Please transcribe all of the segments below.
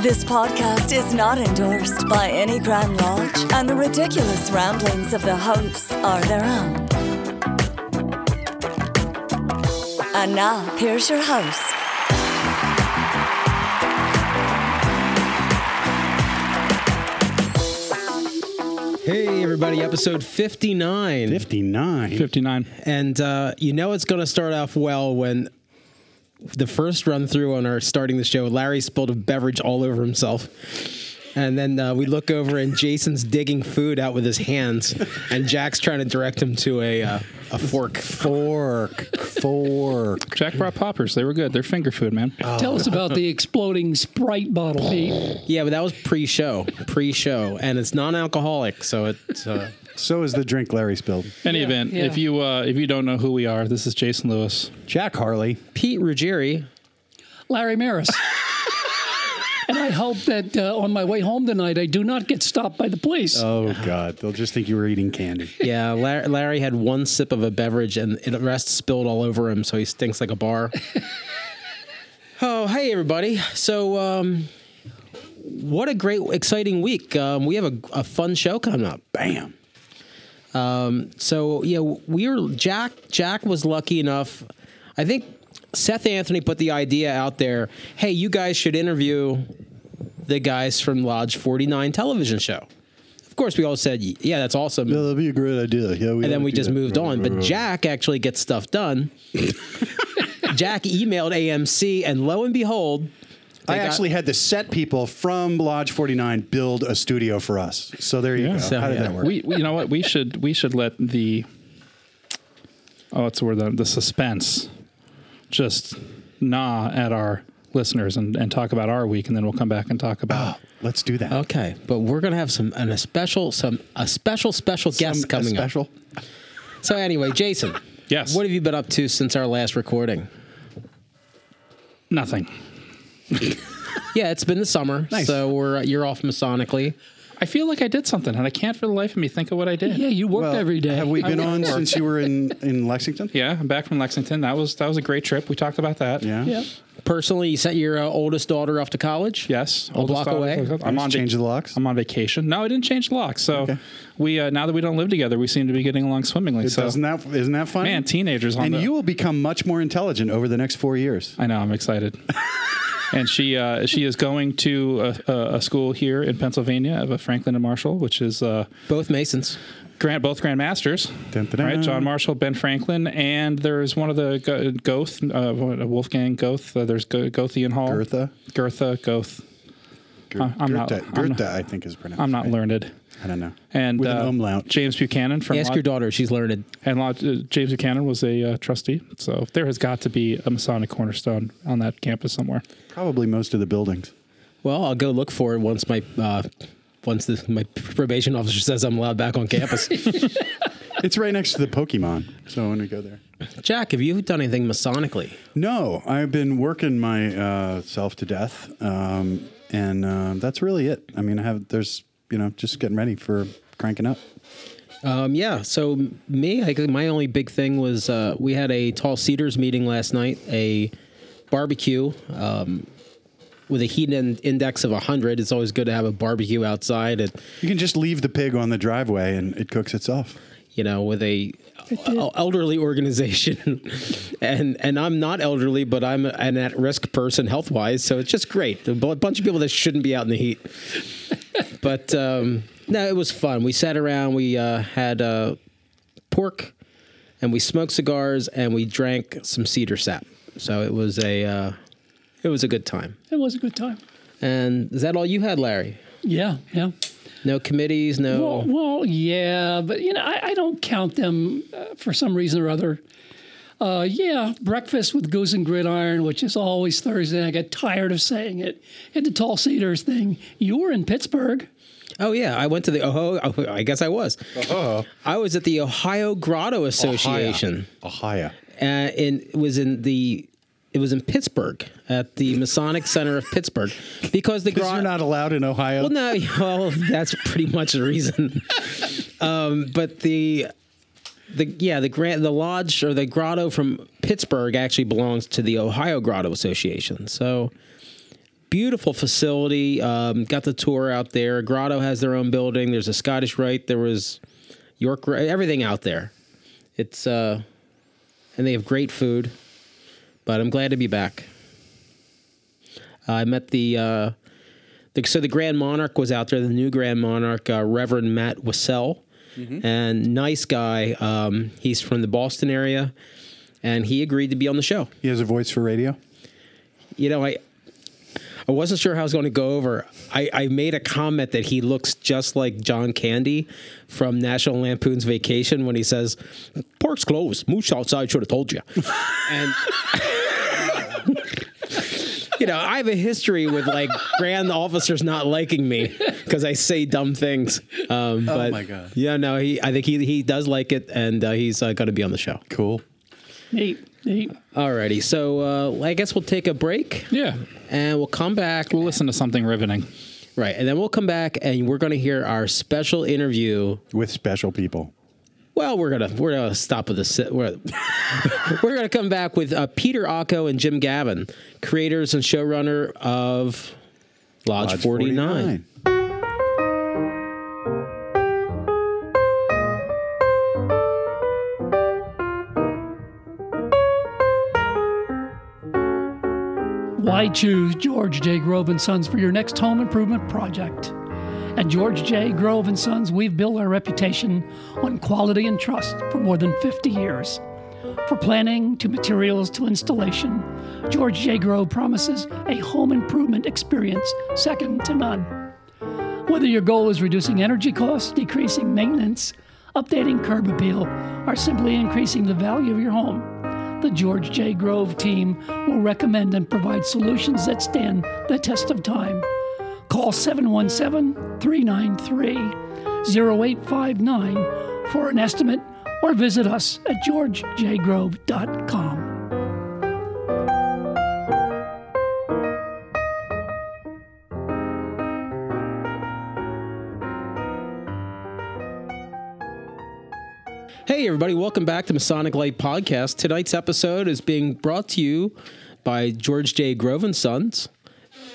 This podcast is not endorsed by any Grand Lodge, and the ridiculous ramblings of the hosts are their own. And now, here's your host. Hey, everybody, episode 59. 59. 59. And uh, you know it's going to start off well when the first run through on our starting the show, Larry spilled a beverage all over himself. And then uh, we look over and Jason's digging food out with his hands, and Jack's trying to direct him to a uh, a fork. Fork. Fork. Jack brought poppers. They were good. They're finger food, man. Tell us about the exploding Sprite bottle, Pete. Yeah, but that was pre-show, pre-show, and it's non-alcoholic, so it's. Uh, So is the drink Larry spilled. Any Yeah, event, yeah. if you uh, if you don't know who we are, this is Jason Lewis. Jack Harley. Pete Ruggieri. Larry Maris. and I hope that uh, on my way home tonight, I do not get stopped by the police. Oh, God. They'll just think you were eating candy. Yeah, Larry, Larry had one sip of a beverage and the rest spilled all over him, so he stinks like a bar. oh, hey everybody! So, um, what a great, exciting week! Um, we have a, a fun show coming up. Bam. Um, so, yeah, we were Jack. Jack was lucky enough. I think Seth Anthony put the idea out there. Hey, you guys should interview the guys from Lodge Forty Nine television show. Of course, we all said, "Yeah, that's awesome." Yeah, that'd be a great idea. Yeah, we and then we just moved on. But mm-hmm. Jack actually gets stuff done. Jack emailed AMC, and lo and behold, I got- actually had the set people from Lodge 49 build a studio for us. So there you go. So, How did yeah. that work? We, we- you know what? We should we should let the oh, what's the word? The, the suspense just gnaw at our listeners and, and talk about our week, and then we'll come back and talk about. Oh, let's do that. okay, but we're gonna have some an, a special some a special special guest Some- a coming special. up. So anyway, Jason, Yes. what have you been up to since our last recording? Nothing. Yeah, it's been the summer, Nice. so we're you're off masonically. I feel like I did something, and I can't for the life of me think of what I did. yeah, you worked Well, every day. Have we been on since you were in, in Lexington? Yeah, I'm back from Lexington. That was that was a great trip. We talked about that. Yeah. Yeah. Personally, you sent your uh, oldest daughter off to college. Yes, A block daughter- away? I'm on Change the locks? I'm on vacation. No, I didn't change the locks. So Okay. we uh, now that we don't live together, we seem to be getting along swimmingly. It so Doesn't that, isn't that fun? man, teenagers on and the. you will become much more intelligent over the next four years. I know. I'm excited. and she uh, she is going to a, a, a school here in Pennsylvania of a Franklin and Marshall, which is uh, Both Masons. Grant both Grand Masters, Dun, dun, dun. right? John Marshall, Ben Franklin, and there's one of the Go- Goth, uh, Wolfgang Goth. Uh, there's Go- Gothian Hall, Goethe? Goethe, Goth. Goethe, I'm not- Goethe, I'm not- I think is pronounced. I'm not right? learned. I don't know. And With an uh, umlaut. James Buchanan from Ask Lod- your daughter; she's learned. and Lod- uh, James Buchanan was a uh, trustee. So there has got to be a Masonic cornerstone on that campus somewhere. Probably most of the buildings. Well, I'll go look for it once my uh, once the, my probation officer says I'm allowed back on campus. It's right next to the Pokemon. So when we go there. Jack, have you done anything masonically? No, I've been working myself to death, um, and uh, that's really it. I mean, I have there's you know just getting ready for cranking up. Um, yeah. So me, I, think my only big thing was uh, we had a Tall Cedars meeting last night, a barbecue um, with a heat in- index of 100. It's always good to have a barbecue outside, and You can just leave the pig on the driveway and it cooks itself. you know, with a elderly organization, and and I'm not elderly, but I'm an at risk person health wise, so it's just great. A bunch of people that shouldn't be out in the heat, but um, no, it was fun. We sat around, we uh, had uh, pork, and we smoked cigars, and we drank some cedar sap. So it was a uh, it was a good time. It was a good time. And is that all you had, Larry? Yeah, yeah. No committees, no. Well, well, yeah, but you know, I, I don't count them uh, for some reason or other. Uh, yeah, breakfast with Goose and Gridiron, which is always Thursday. I get tired of saying it. And the Tall Cedars thing. You were in Pittsburgh. Oh yeah, I went to the Ohio. oh, I guess I was. I was at the Ohio Grotto Association, Ohio. uh, and it was in the. It was in Pittsburgh at the Masonic Center of Pittsburgh because the grotto. you're not allowed in Ohio. Well, no, well, that's pretty much the reason. um, but the the yeah the grant the lodge or the grotto from Pittsburgh actually belongs to the Ohio Grotto Association. So beautiful facility. Um, got the tour out there. Grotto has their own building. There's a Scottish Rite. There was York. Everything out there. It's uh, and they have great food. But I'm glad to be back. I met the. Uh, the, so the Grand Monarch was out there, the new Grand Monarch, uh, Reverend Matt Wassell, and nice guy. Um, he's from the Boston area, and he agreed to be on the show. He has a voice for radio. You know, I I wasn't sure how I was going to go over. I, I made a comment that he looks just like John Candy from National Lampoon's Vacation when he says, "Park's closed. Moose outside should have told you." and you know, I have a history with like grand officers not liking me because I say dumb things. Um, but my God. Yeah, no, he. I think he he does like it, and uh, he's uh, going to be on the show. Cool. Neat, neat. Alrighty, so uh, I guess we'll take a break Yeah. and we'll come back. We'll listen to something riveting. Right, and then we'll come back and we're going to hear our special interview. With special people. Well, we're gonna we're gonna stop with this. We're, we're gonna come back with uh, Peter Ocko and Jim Gavin, creators and showrunner of Lodge, Lodge 49. 49. Why choose George J. Grove and Sons for your next home improvement project? At George J. Grove and Sons, we've built our reputation on quality and trust for more than 50 years. For planning to materials to installation, George J. Grove promises a home improvement experience second to none. Whether your goal is reducing energy costs, decreasing maintenance, updating curb appeal, or simply increasing the value of your home, the George J. Grove team will recommend and provide solutions that stand the test of time. Call 717 393 0859 for an estimate or visit us at georgejgrove.com. Hey, everybody, welcome back to Masonic Light Podcast. Tonight's episode is being brought to you by George J. Grove and Sons,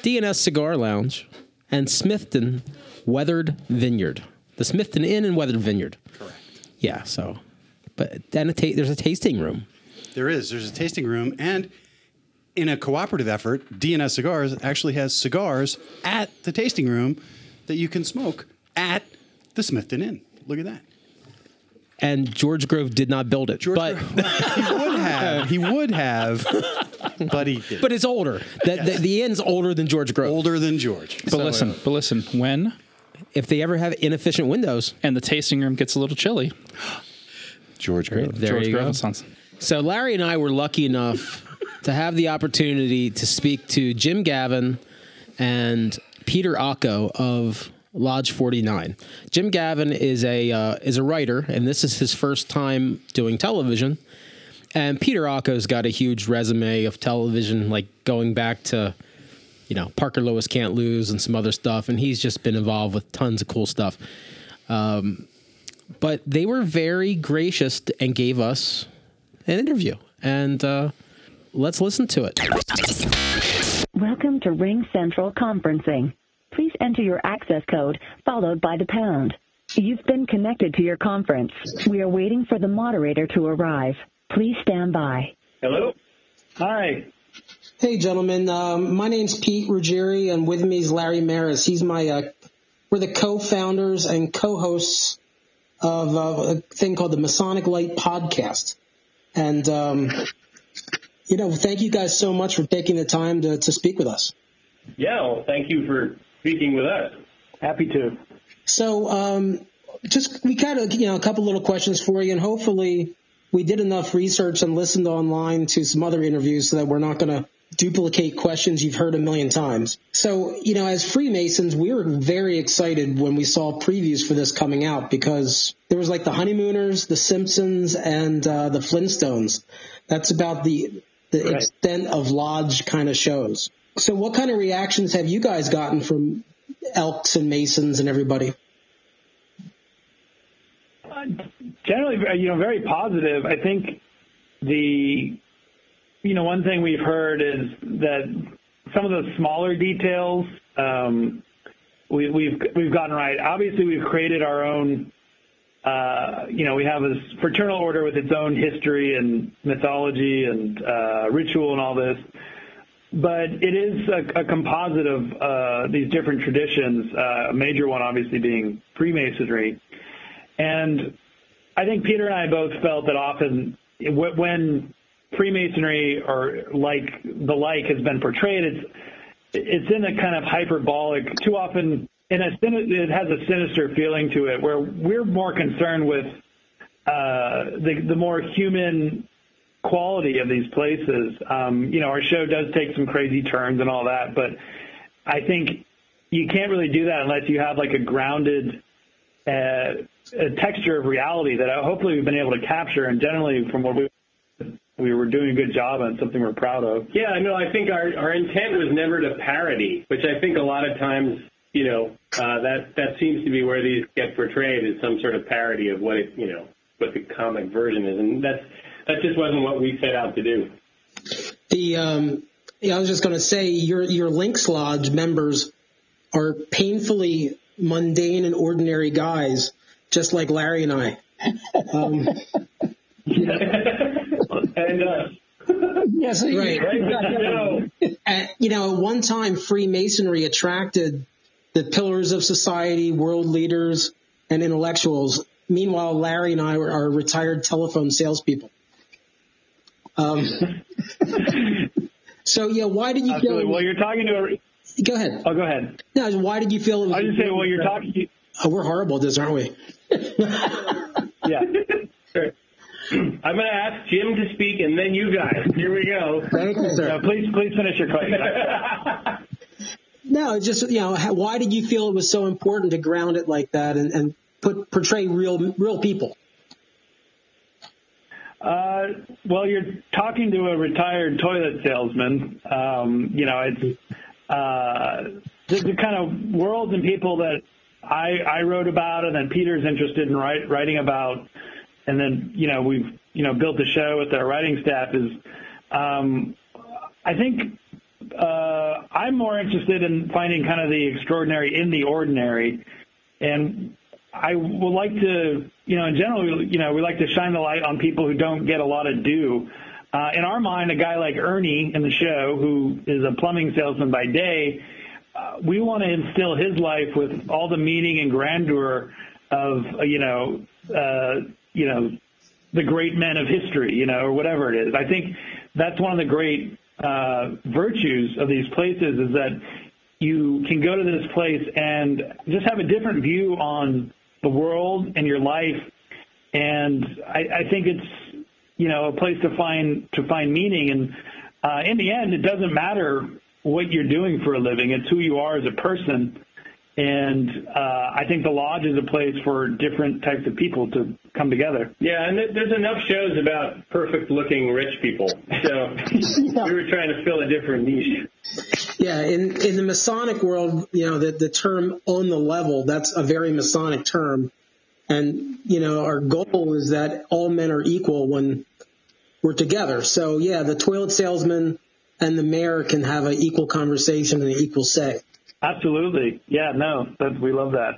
DNS Cigar Lounge, and Smithton Weathered Vineyard. The Smithton Inn and Weathered Vineyard. Correct. Yeah, so, but then a ta- there's a tasting room. There is. There's a tasting room. And in a cooperative effort, DNS Cigars actually has cigars at the tasting room that you can smoke at the Smithton Inn. Look at that. And George Grove did not build it, George but he would have. He would have, but he did. but it's older. The, the, the inn's older than George Grove. older than George. But listen, but listen, when If they ever have inefficient windows, and the tasting room gets a little chilly, George Grove. there George you Grove go. So Larry and I were lucky enough to have the opportunity to speak to Jim Gavin and Peter Ocko of Lodge 49. Jim Gavin is a uh, is a writer, and this is his first time doing television. And Peter Ocko's got a huge resume of television, like going back to, you know, Parker Lewis Can't Lose and some other stuff. And he's just been involved with tons of cool stuff. Um, but they were very gracious and gave us an interview. And uh, let's listen to it. Welcome to RingCentral Conferencing. Please enter your access code followed by the pound. You've been connected to your conference. We are waiting for the moderator to arrive. Please stand by. Hello? Hi. Hey, gentlemen. Um, my name's Pete Ruggieri, and with me is Larry Maris. He's my, uh, we're the co-founders and co-hosts of uh, a thing called the Masonic Light Podcast. And, um, you know, thank you guys so much for taking the time to, to speak with us. Yeah, well, thank you for speaking with us. Happy to. So, um, just we got a you know a couple little questions for you, and hopefully, we did enough research and listened online to some other interviews so that we're not going to duplicate questions you've heard a million times. So, you know, as Freemasons, we were very excited when we saw previews for this coming out because there was like the Honeymooners, the Simpsons, and uh, the Flintstones. That's about the the Right. extent of lodge kind of shows. So, what kind of reactions have you guys gotten from Elks and Masons and everybody? generally, you know, very positive. I think the, you know, one thing we've heard is that some of the smaller details um, we, we've we've gotten right. Obviously, we've created our own. Uh, you know, we have a fraternal order with its own history and mythology and uh, ritual and all this. But it is a, a composite of uh, these different traditions. Uh, a major one, obviously, being Freemasonry. And I think Peter and I both felt that often when Freemasonry or like the like has been portrayed, it's it's in a kind of hyperbolic. Too often, in a it has a sinister feeling to it, where we're more concerned with uh, the the more human quality of these places. Um, you know, our show does take some crazy turns and all that, but I think you can't really do that unless you have like a grounded uh, a texture of reality that uh, hopefully we've been able to capture. And generally, from what we we were doing a good job on something we're proud of. Yeah, no, I think our, our intent was never to parody, which I think a lot of times, you know, uh, that that seems to be where these get portrayed is some sort of parody of what it, you know, what the comic version is, and that's that just wasn't what we set out to do. The um, yeah, I was just going to say your your Lynx Lodge members are painfully mundane and ordinary guys, just like Larry and I. Um, and uh, Yes, he- Right. no, at, you know, at one time, Freemasonry attracted the pillars of society, world leaders, and intellectuals. Meanwhile, Larry and I are, are retired telephone salespeople. Um, so yeah, why did you Absolutely. feel? Well, you're talking to a. Go ahead. Oh, go ahead. No, why did you feel it was? I just saying. Well, you're talking. Oh, we're horrible at this, aren't we? Yeah. Sure. I'm going to ask Jim to speak, and then you guys. Here we go. Thank you, sir. please, please finish your question. No, just you know, why did you feel it was so important to ground it like that and, and put portray real real people? Uh, well, you're talking to a retired toilet salesman. Um, you know, it's uh, the, kind of worlds and people that I, I wrote about, and then Peter's interested in write, writing about, and then you know we've you know built the show with our writing staff. Is um, I think uh, I'm more interested in finding kind of the extraordinary in the ordinary, and I would like to, you know, in general, you know, we like to shine the light on people who don't get a lot of due. Uh, in our mind, a guy like Ernie in the show, who is a plumbing salesman by day, uh, we want to instill his life with all the meaning and grandeur of, uh, you know, uh, you know, the great men of history, you know, or whatever it is. I think that's one of the great uh, virtues of these places is that you can go to this place and just have a different view on the world and your life. And I, I think it's, you know, a place to find to find meaning. And uh, in the end, it doesn't matter what you're doing for a living; it's who you are as a person. And uh, I think the lodge is a place for different types of people to come together. Yeah, and there's enough shows about perfect-looking rich people, so we were trying to fill a different niche. Yeah, in in the Masonic world, you know, the the term "on the level" that's a very Masonic term, and you know, our goal is that all men are equal when we're together. So yeah, the toilet salesman and the mayor can have an equal conversation and an equal say. Absolutely. Yeah, no, that, we love that.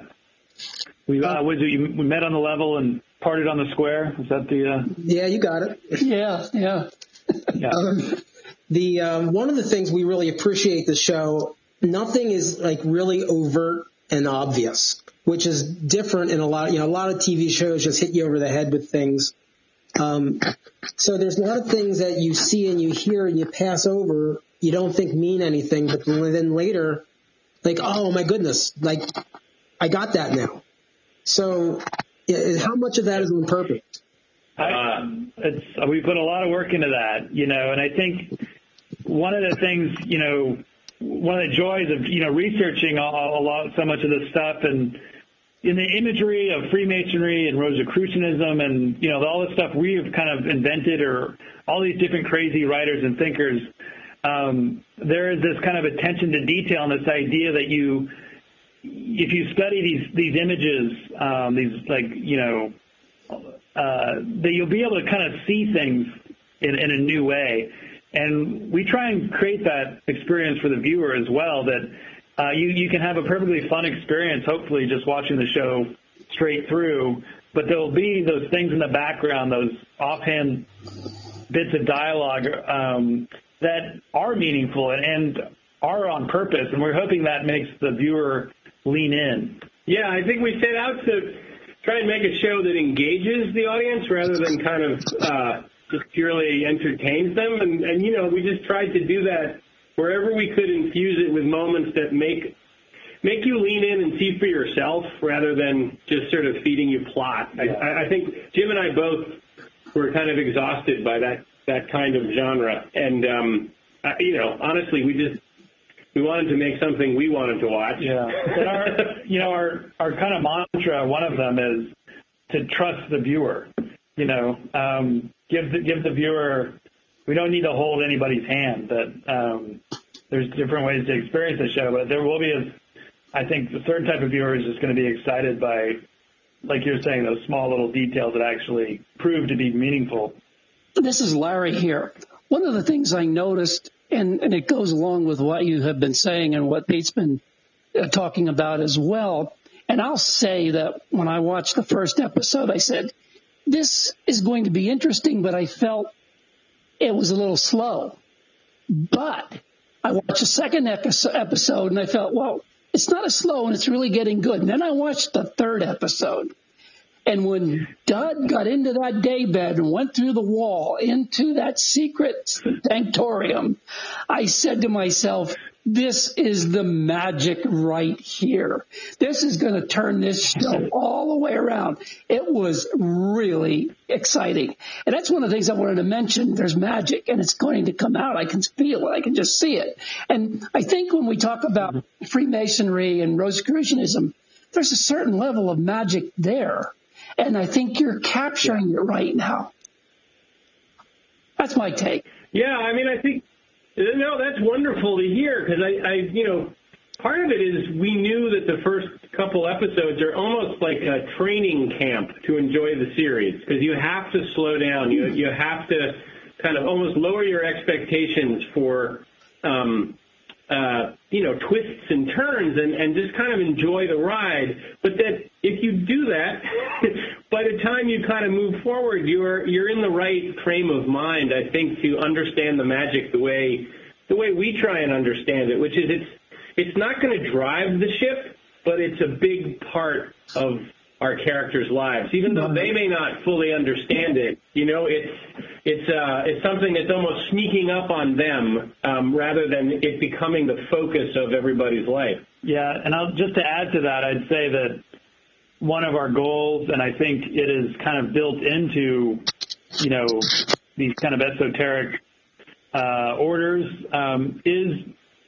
We, uh, was it, you, we met on the level and partied on the square. Is that the, uh, Yeah, you got it. Yeah, yeah. yeah. The um, one of the things we really appreciate the show, nothing is like really overt and obvious, which is different in a lot. You know, a lot of TV shows just hit you over the head with things. Um, so there's a lot of things that you see and you hear and you pass over. You don't think mean anything, but then later, like, oh my goodness, like I got that now. So, yeah, how much of that is on purpose? I, uh, it's we put a lot of work into that, you know, and I think one of the things, you know, one of the joys of you know researching a, a lot so much of this stuff and in the imagery of Freemasonry and Rosicrucianism and you know all the stuff we have kind of invented or all these different crazy writers and thinkers, um, there is this kind of attention to detail and this idea that you, if you study these these images, um, these like you know, uh, that you'll be able to kind of see things in, in a new way. And we try and create that experience for the viewer as well that uh, you, you can have a perfectly fun experience, hopefully, just watching the show straight through. But there will be those things in the background, those offhand bits of dialogue um, that are meaningful and, and are on purpose. And we're hoping that makes the viewer lean in. Yeah, I think we set out to try and make a show that engages the audience rather than kind of uh, just purely entertains them. And, and, you know, we just tried to do that wherever we could infuse it with moments that make make you lean in and see for yourself rather than just sort of feeding you plot. I, I think Jim and I both were kind of exhausted by that that kind of genre, and um, I, you know, honestly, we just we wanted to make something we wanted to watch. Yeah, and our you know our our kind of mantra, one of them is to trust the viewer. You know, um, give the give the viewer. We don't need to hold anybody's hand. That um, there's different ways to experience the show, but there will be a. I think a certain type of viewer is just going to be excited by, like you're saying, those small little details that actually prove to be meaningful. This is Larry here. One of the things I noticed, and, and it goes along with what you have been saying and what Pete's been uh, talking about as well. And I'll say that when I watched the first episode, I said, this is going to be interesting, but I felt it was a little slow. But I watched the second episode and I felt, well, it's not as slow and it's really getting good. And then I watched the third episode. And when Dud got into that daybed and went through the wall into that secret sanctorium, I said to myself, this is the magic right here. This is going to turn this show all the way around. It was really exciting. And that's one of the things I wanted to mention. There's magic and it's going to come out. I can feel it. I can just see it. And I think when we talk about Freemasonry and Rosicrucianism, there's a certain level of magic there. And I think you're capturing it right now. That's my take. Yeah, I mean, I think no, that's wonderful to hear because I, I, you know, part of it is we knew that the first couple episodes are almost like a training camp to enjoy the series because you have to slow down. You you have to kind of almost lower your expectations for, um, uh, you know, twists and turns and, and just kind of enjoy the ride. But that if you do that, by the time you kind of move forward, you're you're in the right frame of mind, I think, to understand the magic the way the way we try and understand it, which is it's it's not going to drive the ship, but it's a big part of our characters' lives, even though they may not fully understand it. You know, it's it's uh, it's something that's almost sneaking up on them um, rather than it becoming the focus of everybody's life. Yeah, and I'll, just to add to that, I'd say that one of our goals, and I think it is kind of built into, you know, these kind of esoteric uh, orders, um, is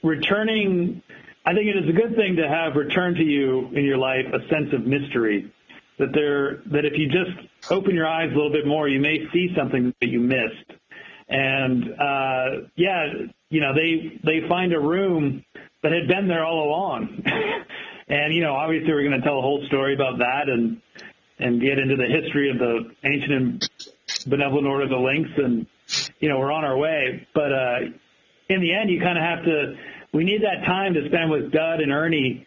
returning. I think it is a good thing to have return to you in your life a sense of mystery. That there, that if you just open your eyes a little bit more, you may see something that you missed. And uh, yeah, you know, they they find a room that had been there all along. And you know, obviously, we're going to tell a whole story about that and and get into the history of the ancient and benevolent order of the Lynx, and you know, we're on our way. But uh, in the end, you kind of have to. We need that time to spend with Dud and Ernie.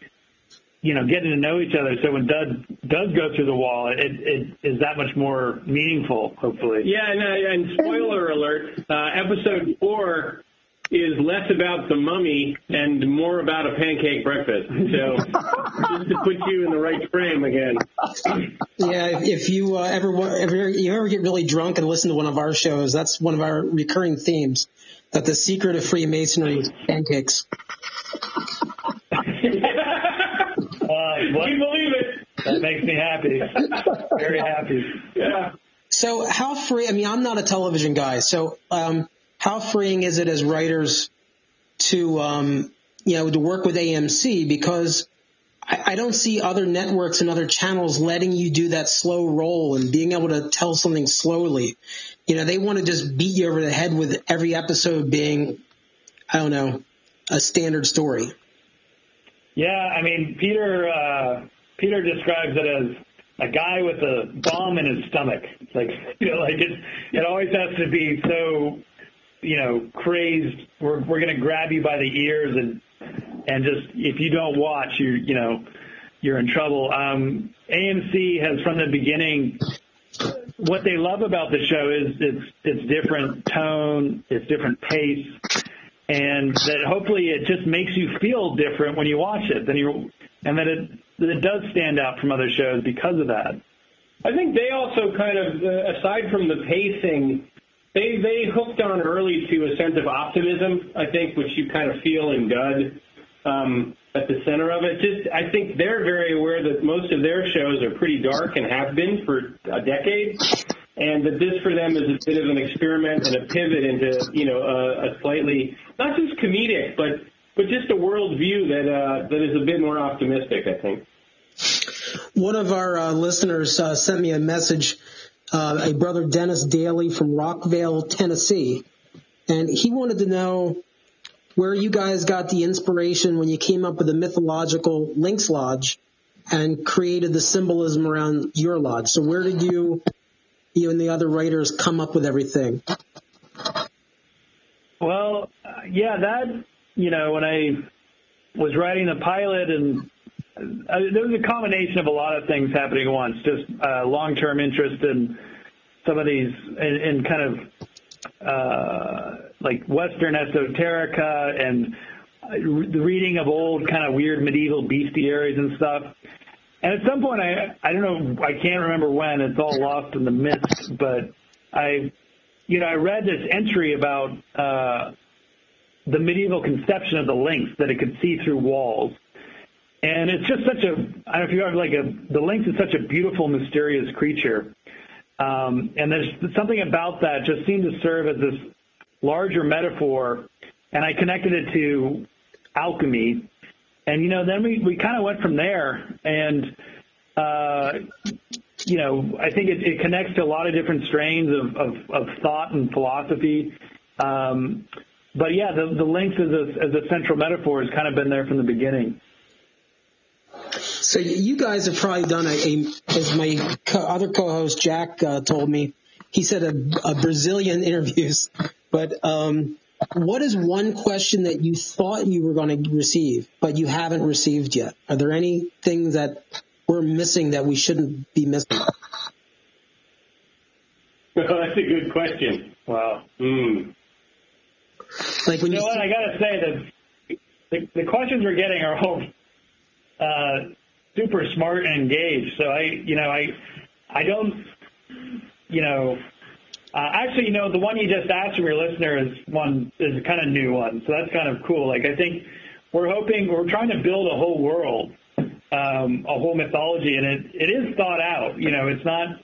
You know, getting to know each other. So when Doug does go through the wall, it, it is that much more meaningful. Hopefully. Yeah, and, uh, and spoiler alert: uh, episode four is less about the mummy and more about a pancake breakfast. So just to put you in the right frame again. Yeah, if, if you uh, ever if you ever get really drunk and listen to one of our shows, that's one of our recurring themes. That the secret of Freemasonry is pancakes. What? You believe it? That makes me happy. Very happy. Yeah. So how free? I mean, I'm not a television guy, so um, how freeing is it as writers to um, you know to work with AMC because I, I don't see other networks and other channels letting you do that slow roll and being able to tell something slowly. You know, they want to just beat you over the head with every episode being, I don't know, a standard story. Yeah, I mean, Peter uh, Peter describes it as a guy with a bomb in his stomach. It's like you know, like it it always has to be so you know crazed. We're we're to grab you by the ears and and just if you don't watch, you you know you're in trouble. Um, AMC has from the beginning. What they love about the show is it's it's different tone, it's different pace, and that hopefully it just makes you feel different when you watch it. Then you and that it that it does stand out from other shows because of that. I think they also kind of, uh, aside from the pacing, they they hooked on early to a sense of optimism. I think, which you kind of feel in Dud um, at the center of it. Just, I think they're very aware that most of their shows are pretty dark and have been for a decade, and that this for them is a bit of an experiment and a pivot into you know a, a slightly not just comedic, but but just a worldview that uh, that is a bit more optimistic. I think. One of our uh, listeners uh, sent me a message, uh, a brother Dennis Daly from Rockville, Tennessee, and he wanted to know where you guys got the inspiration when you came up with the mythological Lynx Lodge and created the symbolism around your lodge. So where did you, you and the other writers come up with everything? Well, uh, yeah, that you know when I was writing the pilot and uh, there was a combination of a lot of things happening at once. Just uh, long-term interest in some of these, in, in kind of uh, like Western esoterica and the reading of old kind of weird medieval bestiaries and stuff. And at some point, I I don't know, I can't remember when. It's all lost in the mist. But I, you know, I read this entry about uh, the medieval conception of the lynx that it could see through walls. And it's just such a, I don't know if you ever like a, the lynx is such a beautiful, mysterious creature. Um, and there's something about that just seemed to serve as this larger metaphor. And I connected it to alchemy. And, you know, then we, we kind of went from there. And, uh, you know, I think it, it connects to a lot of different strains of, of, of thought and philosophy. Um, but yeah, the, the lynx as a, as a central metaphor has kind of been there from the beginning. So you guys have probably done a, a as my co- other co-host Jack uh, told me, he said a, a Brazilian interviews. But um, what is one question that you thought you were going to receive, but you haven't received yet? Are there any things that we're missing that we shouldn't be missing? Well, That's a good question. Wow. Mm. Like when you, you know what, I got to say that the, the questions we're getting are all uh, super smart and engaged. So I, you know, I, I don't, you know, uh, actually, you know, the one you just asked from your listener is one is a kind of new one. So that's kind of cool. Like I think we're hoping we're trying to build a whole world, um, a whole mythology, and it it is thought out. You know, it's not,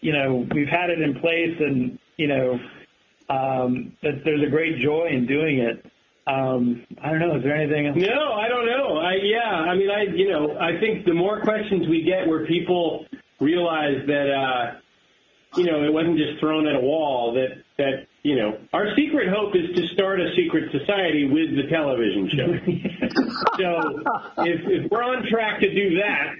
you know, we've had it in place, and you know, um, that there's a great joy in doing it. Um, I don't know. Is there anything? Else? No, I don't know. I yeah. I mean, I you know, I think the more questions we get where people realize that uh, you know it wasn't just thrown at a wall. That that you know, our secret hope is to start a secret society with the television show. so if, if we're on track to do that,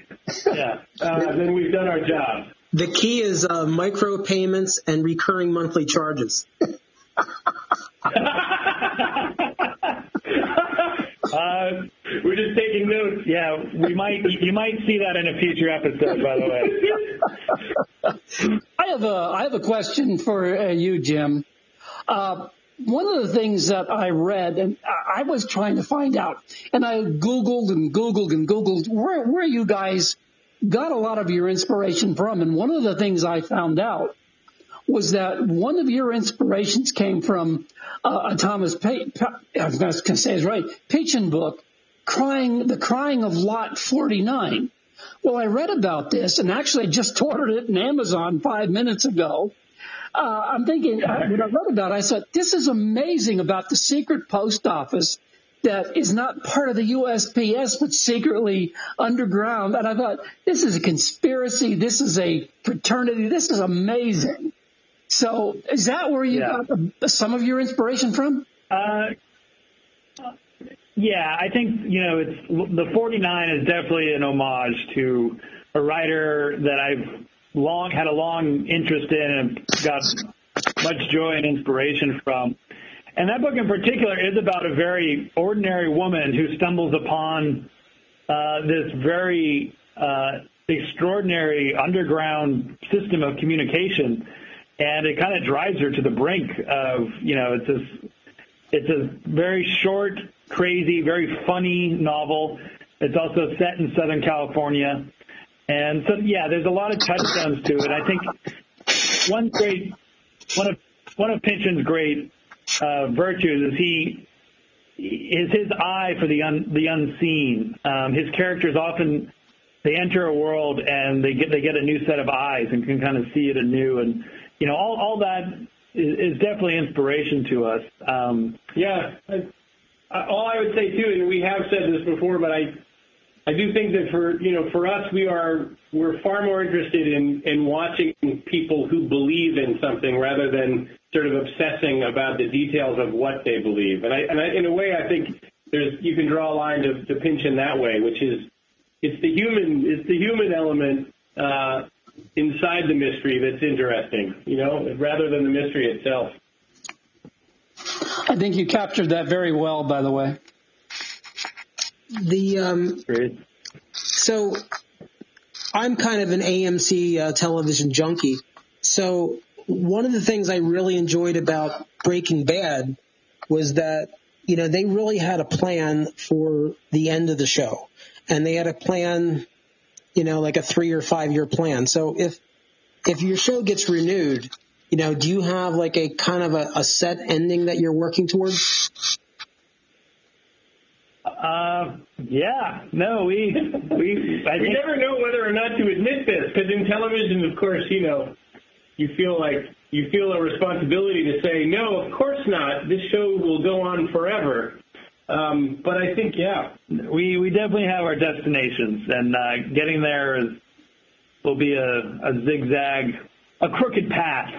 yeah, uh, then we've done our job. The key is uh, micro payments and recurring monthly charges. Uh, we're just taking notes. Yeah, we might. You might see that in a future episode. By the way, I have a I have a question for uh, you, Jim. Uh, one of the things that I read, and I was trying to find out, and I Googled and Googled and Googled where, where you guys got a lot of your inspiration from. And one of the things I found out was that one of your inspirations came from uh, a Thomas pa- pa- I was going to say it right, Pynchon book, crying the crying of Lot 49. Well, I read about this and actually I just ordered it in Amazon five minutes ago. Uh, I'm thinking, uh, when I read about it, I said, this is amazing about the secret post office that is not part of the USPS, but secretly underground. And I thought, this is a conspiracy. This is a fraternity. This is amazing. So is that where you Yeah. got the, some of your inspiration from? Uh, yeah, I think you know it's the 49 is definitely an homage to a writer that I've long had a long interest in and got much joy and inspiration from. And that book in particular is about a very ordinary woman who stumbles upon uh, this very uh, extraordinary underground system of communication, and it kind of drives her to the brink of you know it's this it's a very short, crazy, very funny novel. It's also set in Southern California. And so, yeah, there's a lot of touchstones to it. I think one great, one of, one of Pynchon's great uh, virtues is he, is his eye for the un, the unseen. Um, his characters often, they enter a world and they get, they get a new set of eyes and can kind of see it anew. And, you know, all, all that is, is definitely inspiration to us. Um, Yeah. I- all I would say too, and we have said this before, but I, I do think that for you know for us we are we're far more interested in in watching people who believe in something rather than sort of obsessing about the details of what they believe. And I and I, in a way I think there's you can draw a line to, to Pynchon that way, which is it's the human it's the human element uh, inside the mystery that's interesting, you know, rather than the mystery itself. I think you captured that very well, by the way. The um, Great. so I'm kind of an AMC uh, television junkie. So one of the things I really enjoyed about Breaking Bad was that you know they really had a plan for the end of the show, and they had a plan, you know, like a three or five year plan. So if if your show gets renewed, you know, do you have like a kind of a, a set ending that you're working towards? uh, yeah, no, we, we, I We never know whether or not to admit this because in television, of course, you know, you feel like you feel a responsibility to say no. Of course not. This show will go on forever. Um, but I think, yeah, we, we definitely have our destinations and, uh, getting there is, will be a, a zigzag, a crooked path,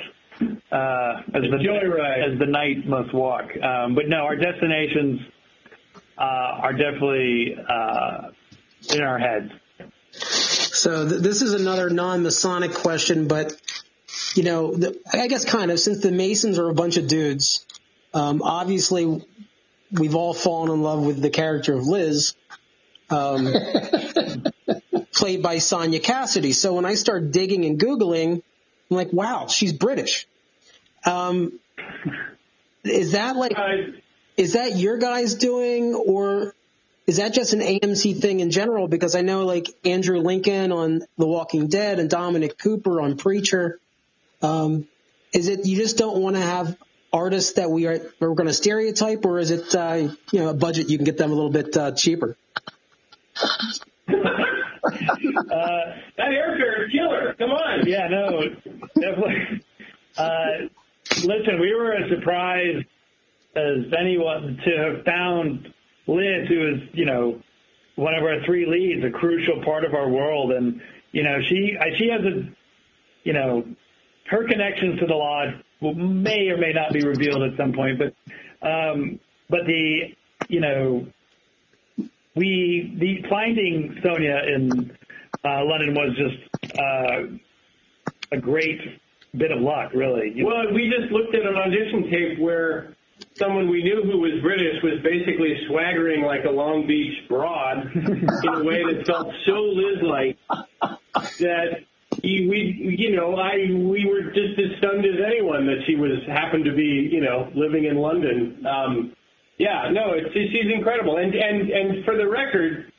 uh, as the, joyride. as the knight must walk. Um, but no, our destinations, uh, are definitely, uh, in our heads. So th- this is another non-Masonic question, but you know, the, I guess kind of since the Masons are a bunch of dudes, um, obviously we've all fallen in love with the character of Liz, um, played by Sonya Cassidy. So when I start digging and googling, I'm like, wow, she's British. Um, is that like, is that your guys doing, or is that just an AMC thing in general? Because I know like Andrew Lincoln on The Walking Dead and Dominic Cooper on Preacher. Um, is it you just don't want to have artists that we are we're going to stereotype, or is it uh, you know a budget you can get them a little bit uh, cheaper? uh, that airfare is killer. Come on. Yeah, no, definitely. Uh, listen, we were as surprised as anyone to have found Liz, who is, you know, one of our three leads, a crucial part of our world, and you know, she she has a, you know, her connections to the lodge may or may not be revealed at some point, but um, but the, you know, we the finding Sonya in uh, London was just uh, a great bit of luck, really. You- Well, we just looked at an audition tape where someone we knew who was British was basically swaggering like a Long Beach broad in a way that felt so Liz-like that he, we, you know, I we were just as stunned as anyone that she was happened to be, you know, living in London. Um, yeah, no, it's she's incredible, and and and for the record,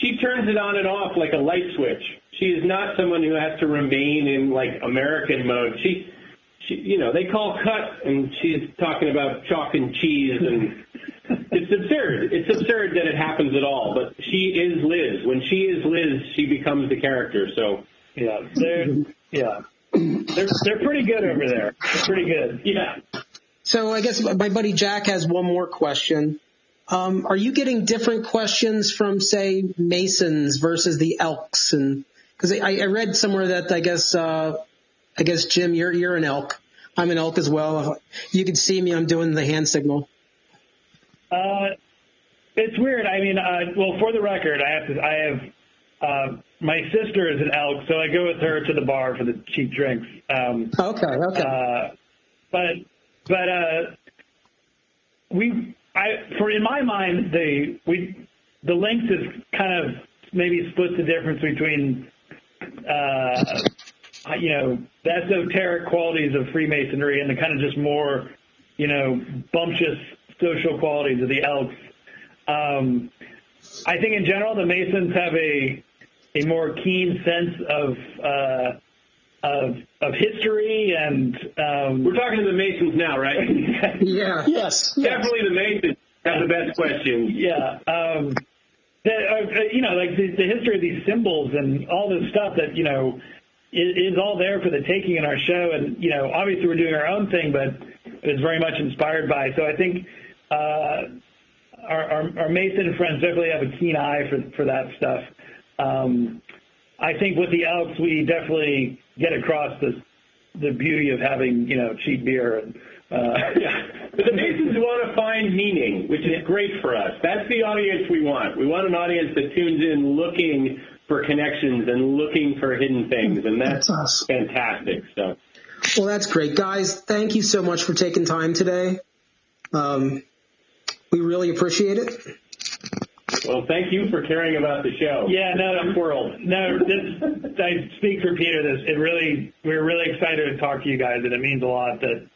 she turns it on and off like a light switch. She is not someone who has to remain in like American mode. She, she you know, they call cut, and she's talking about chalk and cheese and it's absurd. It's absurd that it happens at all. But she is Liz. When she is Liz, she becomes the character. So Yeah, they're yeah, they're they're pretty good over there. They're pretty good. yeah. So I guess my buddy Jack has one more question. Um, are you getting different questions from, say, Masons versus the Elks? And because I, I read somewhere that I guess, uh, I guess Jim, you're you're an Elk. I'm an Elk as well. You can see me. I'm doing the hand signal. Uh, it's weird. I mean, uh, well, for the record, I have to. I have uh, my sister is an elk, so I go with her to the bar for the cheap drinks. Um, Okay, okay. uh, but but uh, we, I for in my mind, the we the Lynx is kind of maybe splits the difference between uh, you know the esoteric qualities of Freemasonry and the kind of just more you know bumptious social qualities of the elks. Um, I think in general the Masons have a a more keen sense of uh, of of history and um, We're talking to the Masons now, right? yeah. Yes. Definitely the Masons have the best questions. Yeah. Um, the, uh, you know, like the, the history of these symbols and all this stuff that, you know, is, is all there for the taking in our show. And, you know, obviously we're doing our own thing, but it's very much inspired by. So I think uh, our, our, our Mason friends definitely have a keen eye for, for that stuff. Um, I think with the Elks, we definitely get across the, the beauty of having, you know, cheap beer and, uh, Yeah. But the Masons want to find meaning, which is great for us. That's the audience we want. We want an audience that tunes in looking for connections and looking for hidden things, and that's, That's us. fantastic. So, Well, that's great, guys. Thank you so much for taking time today. Um, we really appreciate it. well, thank you for caring about the show. Yeah, no, world. No, this, I speak for Peter. This it really we're really excited to talk to you guys, and it means a lot that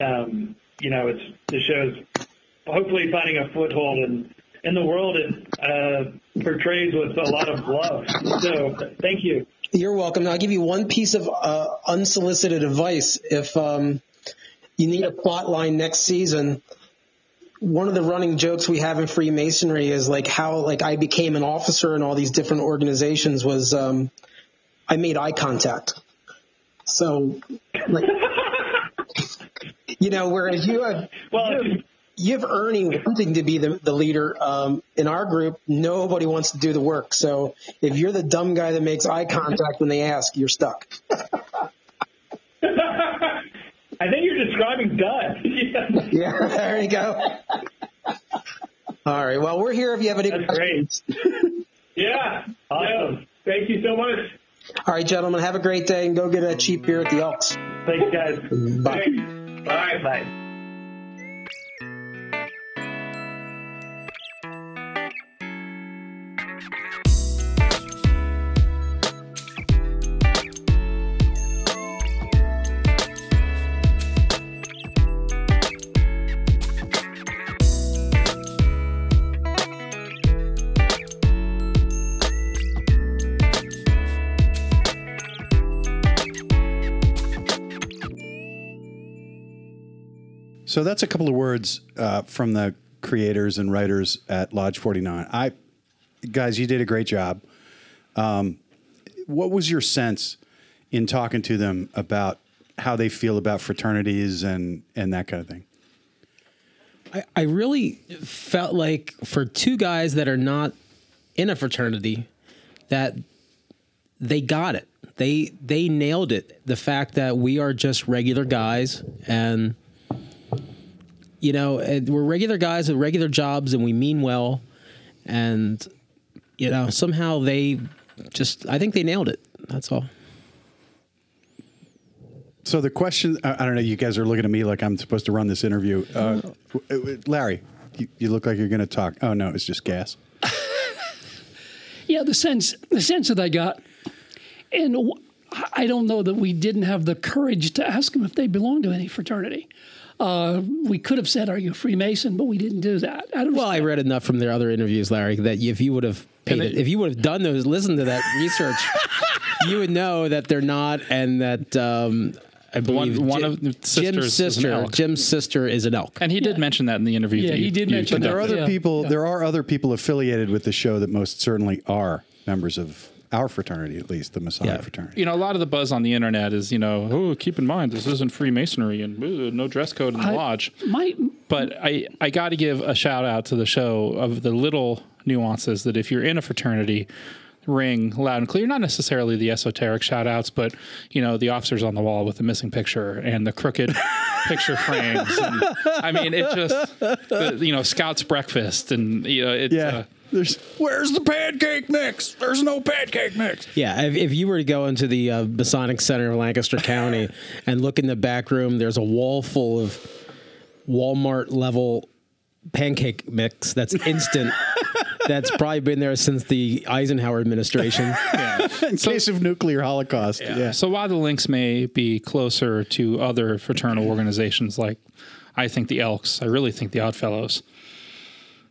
um, you know it's the show's hopefully finding a foothold in in the world. It uh, portrays with a lot of love. So thank you. You're welcome. Now, I'll give you one piece of uh, unsolicited advice. If um, you need a plot line next season, one of the running jokes we have in Freemasonry is like how like I became an officer in all these different organizations was um, I made eye contact. So, like, you know, whereas you have Well, you have, you have Ernie wanting to be the, the leader. Um, in our group, nobody wants to do the work. So if you're the dumb guy that makes eye contact when they ask, you're stuck. I think you're describing Doug. Yeah, there you go. All right. Well, we're here if you have any That's questions. great. Yeah. Awesome. Yeah. Thank you so much. All right, gentlemen, have a great day and go get a cheap beer at the Elks. Thanks, guys. Bye. Thanks. Bye. Bye. So that's a couple of words uh, from the creators and writers at Lodge 49. I, guys, you did a great job. Um, what was your sense in talking to them about how they feel about fraternities and and that kind of thing? I, I really felt like for two guys that are not in a fraternity, that they got it. They they nailed it. The fact that we are just regular guys and you know we're regular guys with regular jobs and we mean well and you know somehow they just I think they nailed it. That's all. So the question, I, I don't know. You guys are looking at me like I'm supposed to run this interview. Uh, w- w- Larry, you, you look like you're going to talk. Oh no, it's just gas. Yeah, the sense the sense that I got, and w- I don't know that we didn't have the courage to ask them if they belonged to any fraternity. Uh, we could have said, "Are you a Freemason?" But we didn't do that. I don't Well, I read enough from their other interviews, Larry, that if you would have paid it, if you would have done those, listened to that research, you would know that they're not, and that um, I believe One- one Jim- of the Jim's sisters sister. Jim's sister is an elk. And he did mention that in the interview. Yeah, that he you- did you mention But there are other Yeah, people. yeah. There are other people affiliated with the show that most certainly are members of our fraternity, at least the Masonic Yeah. fraternity. You know, a lot of the buzz on the internet is, you know, oh, keep in mind this isn't Freemasonry and uh, no dress code in the I- lodge. My, But I, I got to give a shout out to the show of the little nuances that if you're in a fraternity, ring loud and clear. Not necessarily the esoteric shout outs, but, you know, the officers on the wall with the missing picture and the crooked picture frames. And, I mean, it just, the, you know, Scout's breakfast and, you know, it's. Yeah. Uh, There's where's the pancake mix? There's no pancake mix. Yeah, if, if you were to go into the uh, Masonic Center of Lancaster County and look in the back room, there's a wall full of Walmart level pancake mix that's instant. that's probably been there since the Eisenhower administration. In case of nuclear holocaust. Yeah. So while the Lynx may be closer to other fraternal organizations, like I think the Elks, I really think the Oddfellows,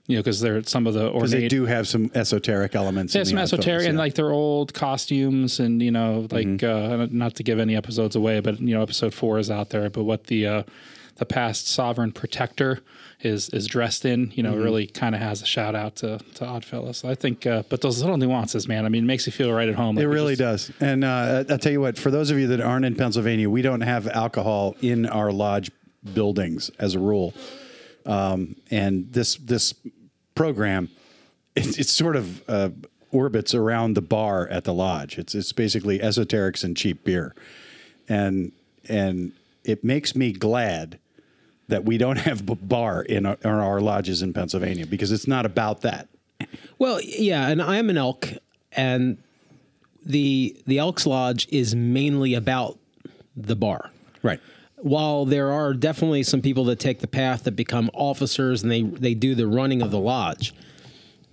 you know, because they're some of the ornate. they do have some esoteric elements. In some esoteric and yeah. like their old costumes and you know like Mm-hmm. uh, not to give any episodes away, but you know episode four is out there. But what the uh, the past sovereign protector is is dressed in, you know, Mm-hmm. really kind of has a shout out to to Oddfellows. I think, uh, but those little nuances, man. I mean, it makes you feel right at home. It Like we really just- does. And uh, I'll tell you what, for those of you that aren't in Pennsylvania, we don't have alcohol in our lodge buildings as a rule. Um, and this this program, it's, it's sort of uh, orbits around the bar at the lodge. It's it's basically esoterics and cheap beer, and and it makes me glad that we don't have a bar in our, in our lodges in Pennsylvania because it's not about that. Well, yeah, and I'm an elk, and the the Elks Lodge is mainly about the bar. Right. While there are definitely some people that take the path that become officers and they they do the running of the lodge,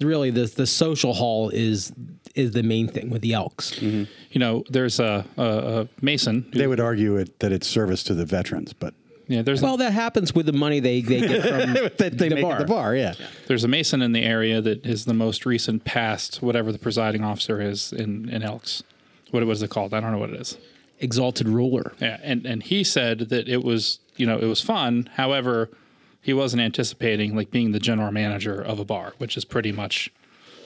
really the the social hall is is the main thing with the Elks. Mm-hmm. You know, there's a, a, a Mason. who- They would argue it, that it's service to the veterans, but yeah, there's Well, that happens with the money they, they get from that they the make bar. at the bar. Yeah. There's a Mason in the area that is the most recent past, whatever the presiding officer is in, in Elks. What was it called? I don't know what it is. Exalted ruler. Yeah, and and he said that it was you know it was fun. However, he wasn't anticipating like being the general manager of a bar, which is pretty much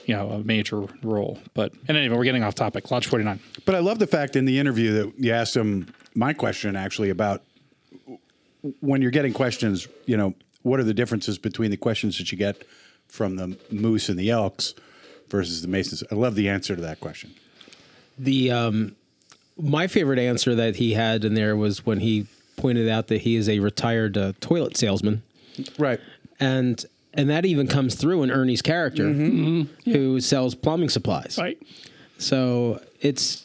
you know a major role. But and anyway, we're getting off topic. Lodge forty nine. But I love the fact in the interview that you asked him my question actually about when you're getting questions, you know, what are the differences between the questions that you get from the moose and the elks versus the masons? I love the answer to that question. The um, my favorite answer that he had in there was when he pointed out that he is a retired uh, toilet salesman, Right. and and that even comes through in Ernie's character, who sells plumbing supplies. right. So it's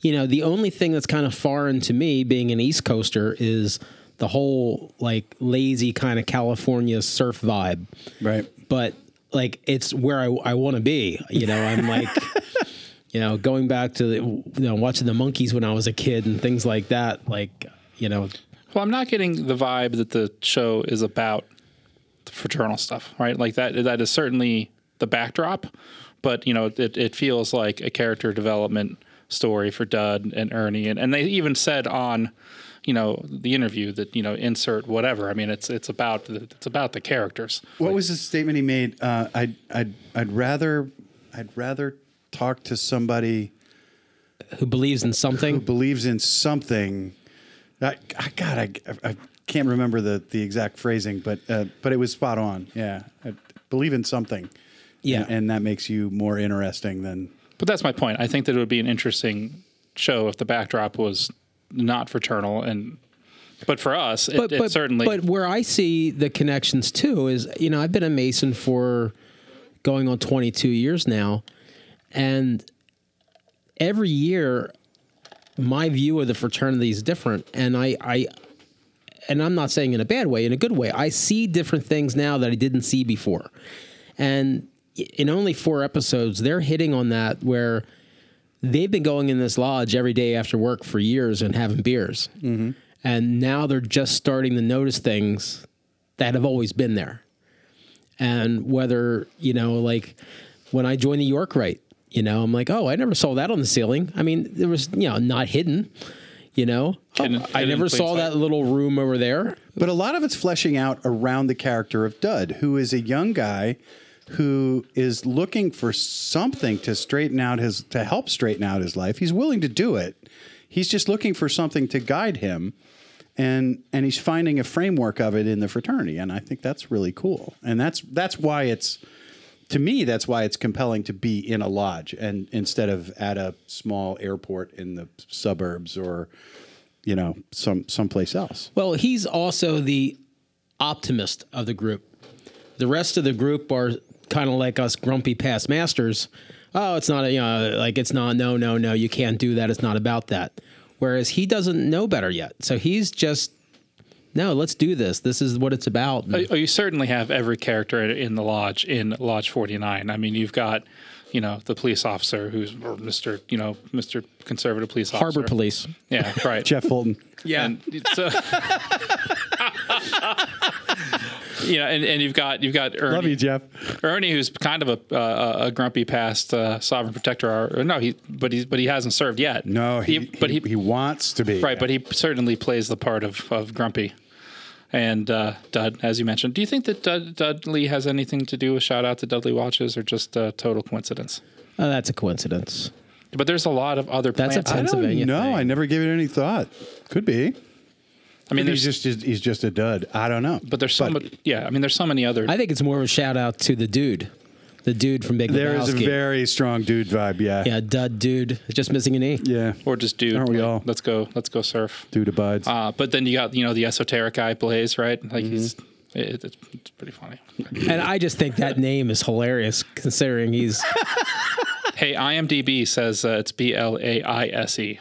you know the only thing that's kind of foreign to me, being an East Coaster, is the whole like lazy kind of California surf vibe. Right. But like it's where I, I want to be. You know, I'm like. You know, going back to the, you know watching the Monkees when I was a kid and things like that. Like, you know, Well, I'm not getting the vibe that the show is about the fraternal stuff, right? Like that that is certainly the backdrop, but you know, it, it feels like a character development story for Dud and Ernie, and, and they even said on, you know, the interview that you know insert whatever. I mean, it's it's about the, it's about the characters. What was the statement he made? Uh, I'd, I'd, I'd rather, I'd rather talk to somebody who believes in something. who believes in something. I, I God, I, I can't remember the, the exact phrasing, but uh, but it was spot on. Yeah, I believe in something. Yeah. and, and that makes you more interesting than But that's my point. I think that it would be an interesting show if the backdrop was not fraternal and. But for us, it, it certainly. But where I see the connections too is, you know, I've been a Mason for going on 22 years now, and every year, my view of the fraternity is different, and I, I, and I'm not saying in a bad way, in a good way. I see different things now that I didn't see before, and in only four episodes, they're hitting on that where they've been going in this lodge every day after work for years and having beers. Mm-hmm. And now they're just starting to notice things that have always been there. And whether, you know, like when I joined the York Rite, you know, I'm like, oh, I never saw that on the ceiling. I mean, there was, you know, not hidden, You know, Hidden- oh, I never saw sight. that little room over there. But a lot of it's fleshing out around the character of Dud, who is a young guy who is looking for something to straighten out his to help straighten out his life. He's willing to do it. He's just looking for something to guide him. And and he's finding a framework of it in the fraternity. And I think that's really cool. And that's that's why it's to me, that's why it's compelling to be in a lodge and instead of at a small airport in the suburbs or, you know, some someplace else. Well, he's also the optimist of the group. The rest of the group are kind of like us grumpy past masters. Oh, it's not, a, you know, like it's not, no, no, no, you can't do that. It's not about that. Whereas he doesn't know better yet. So he's just, no, let's do this. This is what it's about. Oh, oh, you certainly have every character in the lodge in Lodge 49. I mean, you've got, you know, the police officer who's or Mr. You know, Mr. Conservative police officer. Harbor police. Yeah, right. Jeff Fulton. Yeah. And so, you know, and, and you've got you've got Ernie, Love you, Jeff. Ernie, who's kind of a uh, a grumpy past uh, sovereign protector. Or, or no, he but he but he hasn't served yet. No, he, but he, he wants to be right, but he certainly plays the part of of grumpy. And uh, Dud, as you mentioned, do you think that Dud, Dudley has anything to do with shout out to Dudley Watches, or just a total coincidence? Oh, that's a coincidence. But there's a lot of other. That's a plants. I don't Pennsylvania know. thing. I never gave it any thought. Could be. I mean, he's just he's just a dud. I don't know. but there's so much. Yeah, I mean, there's so many other. I think it's more of a shout out to the dude, the dude from Big There is a very strong dude vibe. Yeah. yeah, dud dude, just missing an E. Yeah. or just dude. Aren't we like, all? Let's go. Let's go surf. Dude abides. Uh, but then you got you know the esoteric guy Blaze, right? Like Mm-hmm. he's it, it's, it's pretty funny. And I just think that name is hilarious, considering he's hey, IMDb says uh, it's B L A I S E.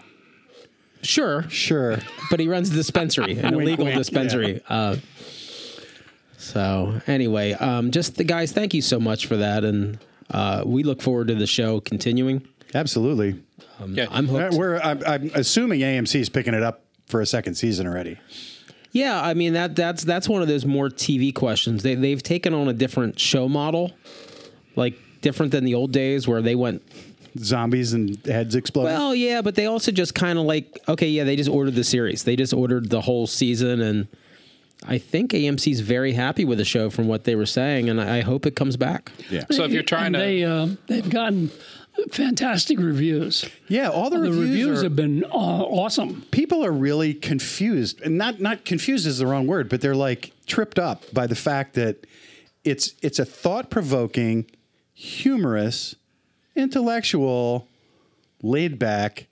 sure, sure. but he runs a dispensary, an Wink, illegal wink, dispensary. Uh, so anyway, um, just the guys, thank you so much for that, and uh, we look forward to the show continuing. Absolutely. Yeah, I'm hooked. We're I'm, I'm assuming AMC is picking it up for a second season already. Yeah, I mean that that's that's one of those more TV questions. They they've taken on a different show model, like different than the old days where they went. Zombies and heads exploding. Well, yeah, but they also just kind of like okay, yeah, they just ordered the series. They just ordered the whole season, and I think AMC's very happy with the show from what they were saying, and I I hope it comes back. yeah. So if you're trying and to, they uh, they've gotten fantastic reviews. Yeah, all the The reviews, reviews are, have been uh, awesome. people are really confused, and not not confused is the wrong word, but they're like tripped up by the fact that it's it's a thought provoking, humorous, intellectual, laid back.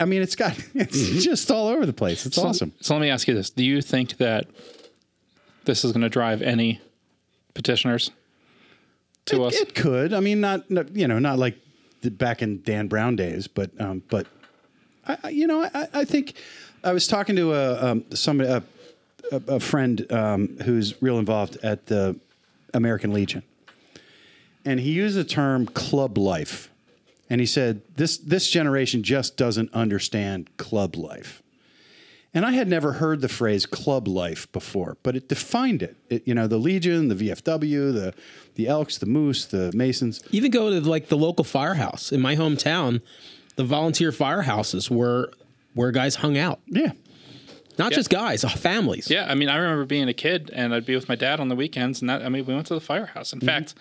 I mean, it's got it's just all over the place. It's so, awesome. So let me ask you this: Do you think that this is going to drive any petitioners to it, us? it could. I mean, not, not you know, not like the, back in Dan Brown days, but um, but I, you know, I, I think I was talking to a um, somebody a, a, a friend um, who's real involved at the American Legion, and he used the term club life, and he said this this generation just doesn't understand club life. And I had never heard the phrase club life before, but it defined it. it you know, the Legion, the VFW, the the Elks, the Moose, the Masons. Even go to like the local firehouse in my hometown. The volunteer firehouses were where guys hung out. Yeah. Not just guys, uh, families. Yeah, I mean, I remember being a kid and I'd be with my dad on the weekends, and that I mean, we went to the firehouse. Mm-hmm. In fact,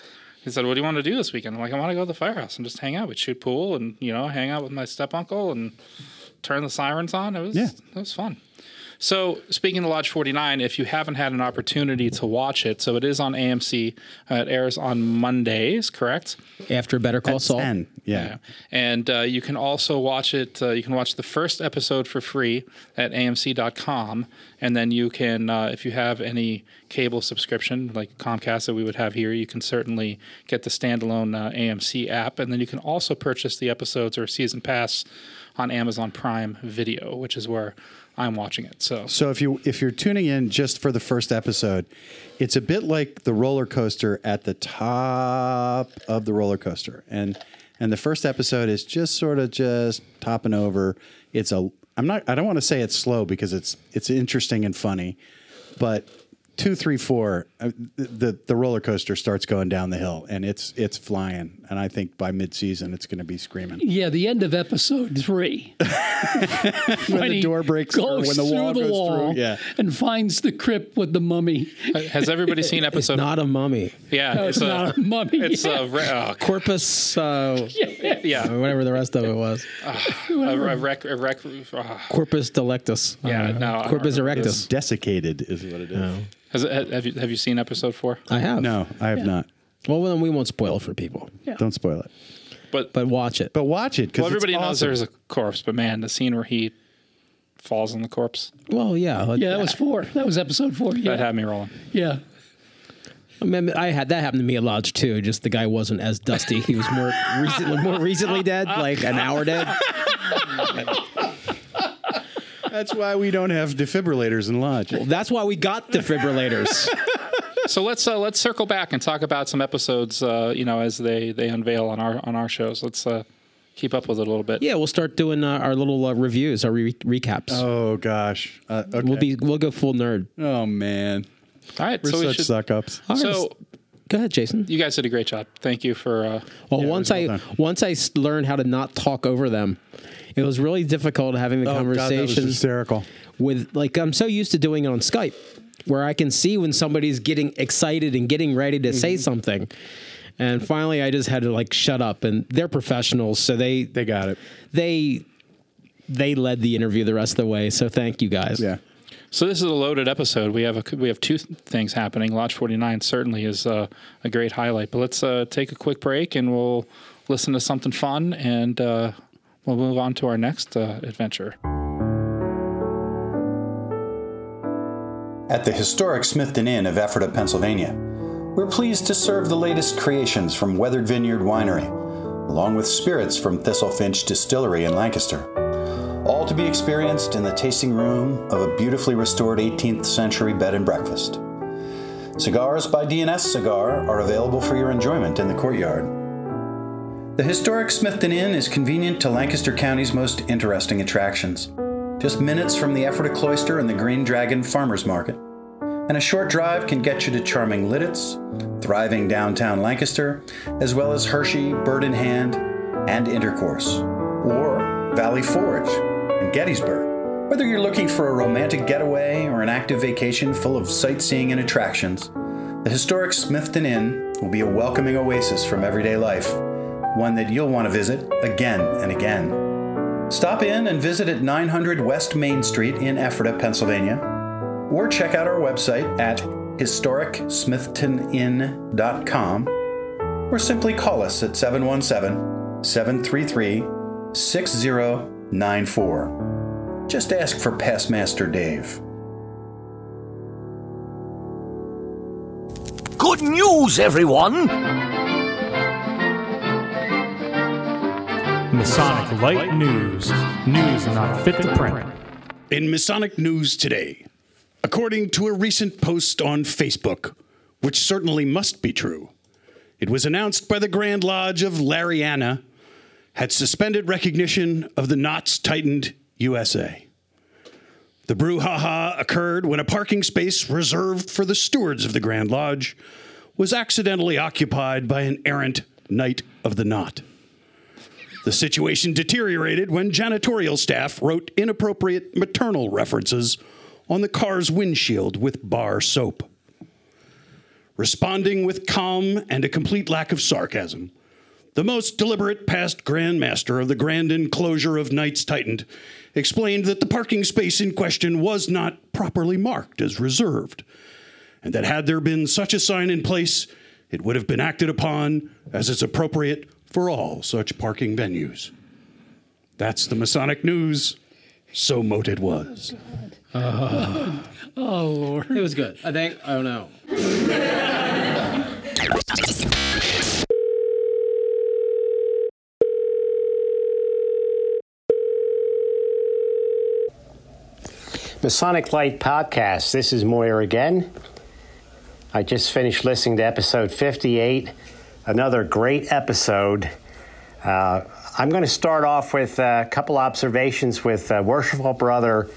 he said, "What do you want to do this weekend?" I'm like, "I want to go to the firehouse and just hang out. We'd shoot pool and you know, hang out with my step uncle and turn the sirens on. It was Yeah. it was fun." So, speaking of Lodge 49, if you haven't had an opportunity to watch it, so it is on AMC. Uh, it airs on Mondays, correct? After Better Call At Saul. 10. Yeah. And uh, you can also watch it. Uh, you can watch the first episode for free at AMC.com, and then you can, uh, if you have any cable subscription like Comcast that we would have here, you can certainly get the standalone uh, AMC app, and then you can also purchase the episodes or season pass on Amazon Prime Video, which is where I'm watching it. So So if you if you're tuning in just for the first episode, it's a bit like the roller coaster at the top of the roller coaster, and and the first episode is just sort of just topping over. It's a I'm not I don't want to say it's slow because it's it's interesting and funny, but two, three, four, uh, the, the the roller coaster starts going down the hill, and it's it's flying. And I think by mid season, it's going to be screaming. Yeah, the end of episode three. when the door breaks or when the wall through the goes wall through. Yeah. and finds the crypt with the mummy. Has everybody seen It's episode? not a mummy. yeah, No, it's a, not a mummy. It's a, re- uh, Corpus, uh, yeah, or whatever the rest of it was. a, a rec, a rec, uh, Corpus delectus. Yeah, Uh, no, Corpus erectus. Desiccated, is what it is. Has have you have you seen episode four? I have. No, I have not. Well, then we won't spoil it for people, Yeah. Don't spoil it. But but watch it. But watch it because well, everybody knows there's a corpse, but man, the scene where he falls on the corpse Well, yeah. Yeah, that was four. That was episode four. that Yeah, had me rolling. yeah. I, mean, I had that happen to me a lot too. Just the guy wasn't as dusty. He was more recently, more recently dead, like an hour dead. That's why we don't have defibrillators in lodge. That's why we got defibrillators. So let's uh, let's circle back and talk about some episodes. Uh, you know, as they they unveil on our on our shows. Let's uh, keep up with it a little bit. yeah, we'll start doing uh, our little uh, reviews, our re- recaps. Oh gosh. Uh, okay. We'll be we'll go full nerd. Oh man, All right. we're so we should. suck ups. So Go ahead, Jason. you guys did a great job. Thank you for. Uh, Well, Yeah, once well I done. once I s- learned how to not talk over them, it was really difficult having the Oh, God, that was conversation hysterical. with like I'm so used to doing it on Skype, where I can see when somebody's getting excited and getting ready to Mm-hmm. say something. And finally, I just had to like shut up. And they're professionals, so they They got it. they they led the interview the rest of the way. So thank you guys. Yeah. so this is a loaded episode. We have a we have two things happening. Lodge forty nine certainly is uh, a great highlight. But let's uh, take a quick break and we'll listen to something fun and uh, we'll move on to our next uh, adventure. At the historic Smithton Inn of Ephrata, Pennsylvania, we're pleased to serve the latest creations from Weathered Vineyard Winery, along with spirits from Thistlefinch Distillery in Lancaster. All to be experienced in the tasting room of a beautifully restored 18th century bed and breakfast. Cigars by DNS Cigar are available for your enjoyment in the courtyard. The historic Smithton Inn is convenient to Lancaster County's most interesting attractions. Just minutes from the Ephrata Cloister and the Green Dragon Farmers Market. And a short drive can get you to charming Lititz, thriving downtown Lancaster, as well as Hershey, Bird in Hand, and Intercourse, or Valley Forge and Gettysburg. Whether you're looking for a romantic getaway or an active vacation full of sightseeing and attractions, the historic Smithton Inn will be a welcoming oasis from everyday life, one that you'll want to visit again and again. Stop in and visit at 900 West Main Street in Ephrata, Pennsylvania, or check out our website at historicsmithtoninn.com, or simply call us at 717 733 6094. Just ask for Pastmaster Dave. Good news, everyone! Masonic Light News. News not fit to print. In Masonic news today, according to a recent post on Facebook, which certainly must be true, it was announced by the Grand Lodge of Lariana had suspended recognition of the Knots Tightened USA. The brouhaha occurred when a parking space reserved for the stewards of the Grand Lodge was accidentally occupied by an errant Knight of the Knot. The situation deteriorated when janitorial staff wrote inappropriate maternal references on the car's windshield with bar soap. Responding with calm and a complete lack of sarcasm, the most deliberate past Grand Master of the Grand Enclosure of Knights Tightened explained that the parking space in question was not properly marked as reserved, and that had there been such a sign in place, it would have been acted upon as is appropriate for all such parking venues. That's the Masonic news. So mote it was. Oh oh, Lord. It was good. I think. Oh no. Masonic Light Podcast. This is Moyer again. I just finished listening to episode 58, another great episode. Uh, I'm going to start off with a couple observations with uh, worshipful brother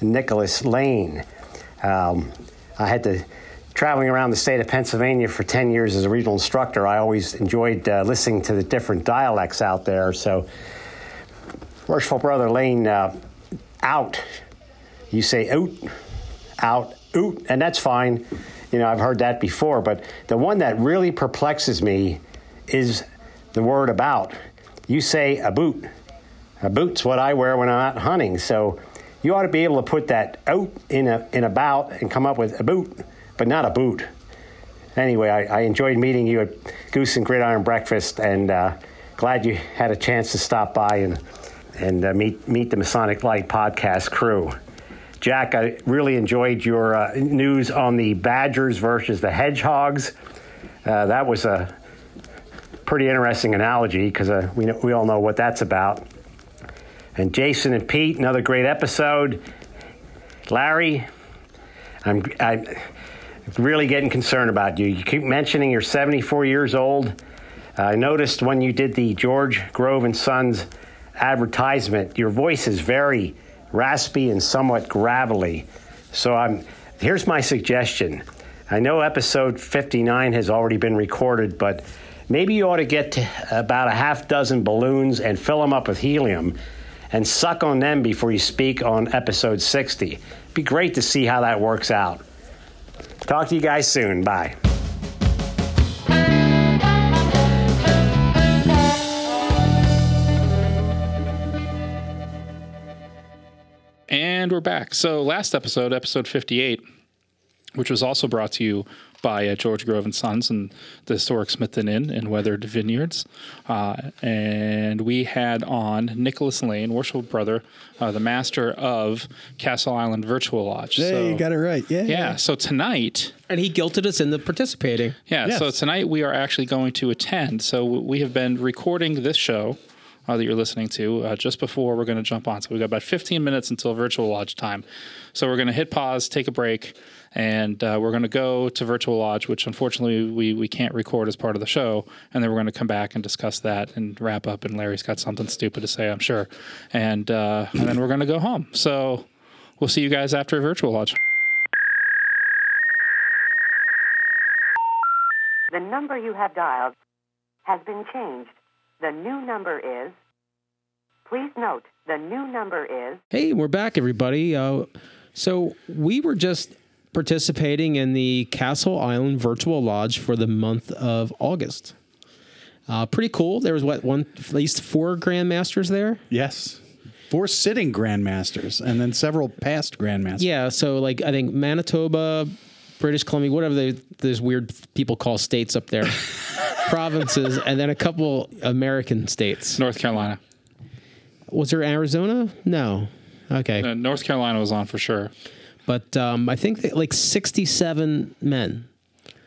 Nicholas Lane. Um, I had to traveling around the state of Pennsylvania for 10 years as a regional instructor. I always enjoyed uh, listening to the different dialects out there. So, worshipful brother Lane, uh, out. You say out, out, oot, and that's fine. You know, I've heard that before, but the one that really perplexes me is the word about. You say a boot. A boot's what I wear when I'm out hunting. So you ought to be able to put that out in a in about and come up with a boot, but not a boot. Anyway, I, I enjoyed meeting you at Goose and Gridiron Breakfast, and uh, glad you had a chance to stop by and and uh, meet meet the Masonic Light podcast crew. Jack, I really enjoyed your uh, news on the Badgers versus the Hedgehogs. Uh, that was a pretty interesting analogy because uh, we, we all know what that's about. And Jason and Pete, another great episode. Larry, I'm, I'm really getting concerned about you. You keep mentioning you're 74 years old. I noticed when you did the George Grove and Sons advertisement, your voice is very raspy and somewhat gravelly. So I'm here's my suggestion. I know episode 59 has already been recorded, but maybe you ought to get to about a half dozen balloons and fill them up with helium and suck on them before you speak on episode 60. Be great to see how that works out. Talk to you guys soon. Bye. We're back. So, last episode, episode 58, which was also brought to you by uh, George Grove and Sons and the historic Smithton Inn in Weathered Vineyards. Uh, and we had on Nicholas Lane, worshipful brother, uh, the master of Castle Island Virtual Lodge. Yeah, so, you got it right. Yeah. yeah. So tonight, and he guilted us into participating. yeah. Yes. So tonight we are actually going to attend. So we have been recording this show uh, that you're listening to uh, just before we're going to jump on. So we've got about 15 minutes until virtual lodge time. So we're going to hit pause, take a break, and uh, we're going to go to virtual lodge, which unfortunately we, we can't record as part of the show. And then we're going to come back and discuss that and wrap up. And Larry's got something stupid to say, I'm sure. And, uh, and then we're going to go home. So we'll see you guys after virtual lodge. The number you have dialed has been changed. The new number is. Please note, the new number is. Hey, we're back, everybody. Uh, so we were just participating in the Castle Island Virtual Lodge for the month of August. Uh, pretty cool. There was what one, at least four grandmasters there. Yes. Four sitting grandmasters and then several past grandmasters. Yeah, so like I think Manitoba, British Columbia, whatever they, those weird people call states up there, provinces, and then a couple American states. North Carolina. Was there Arizona? No. Okay. Uh, North Carolina was on for sure. But um, I think that like 67 men.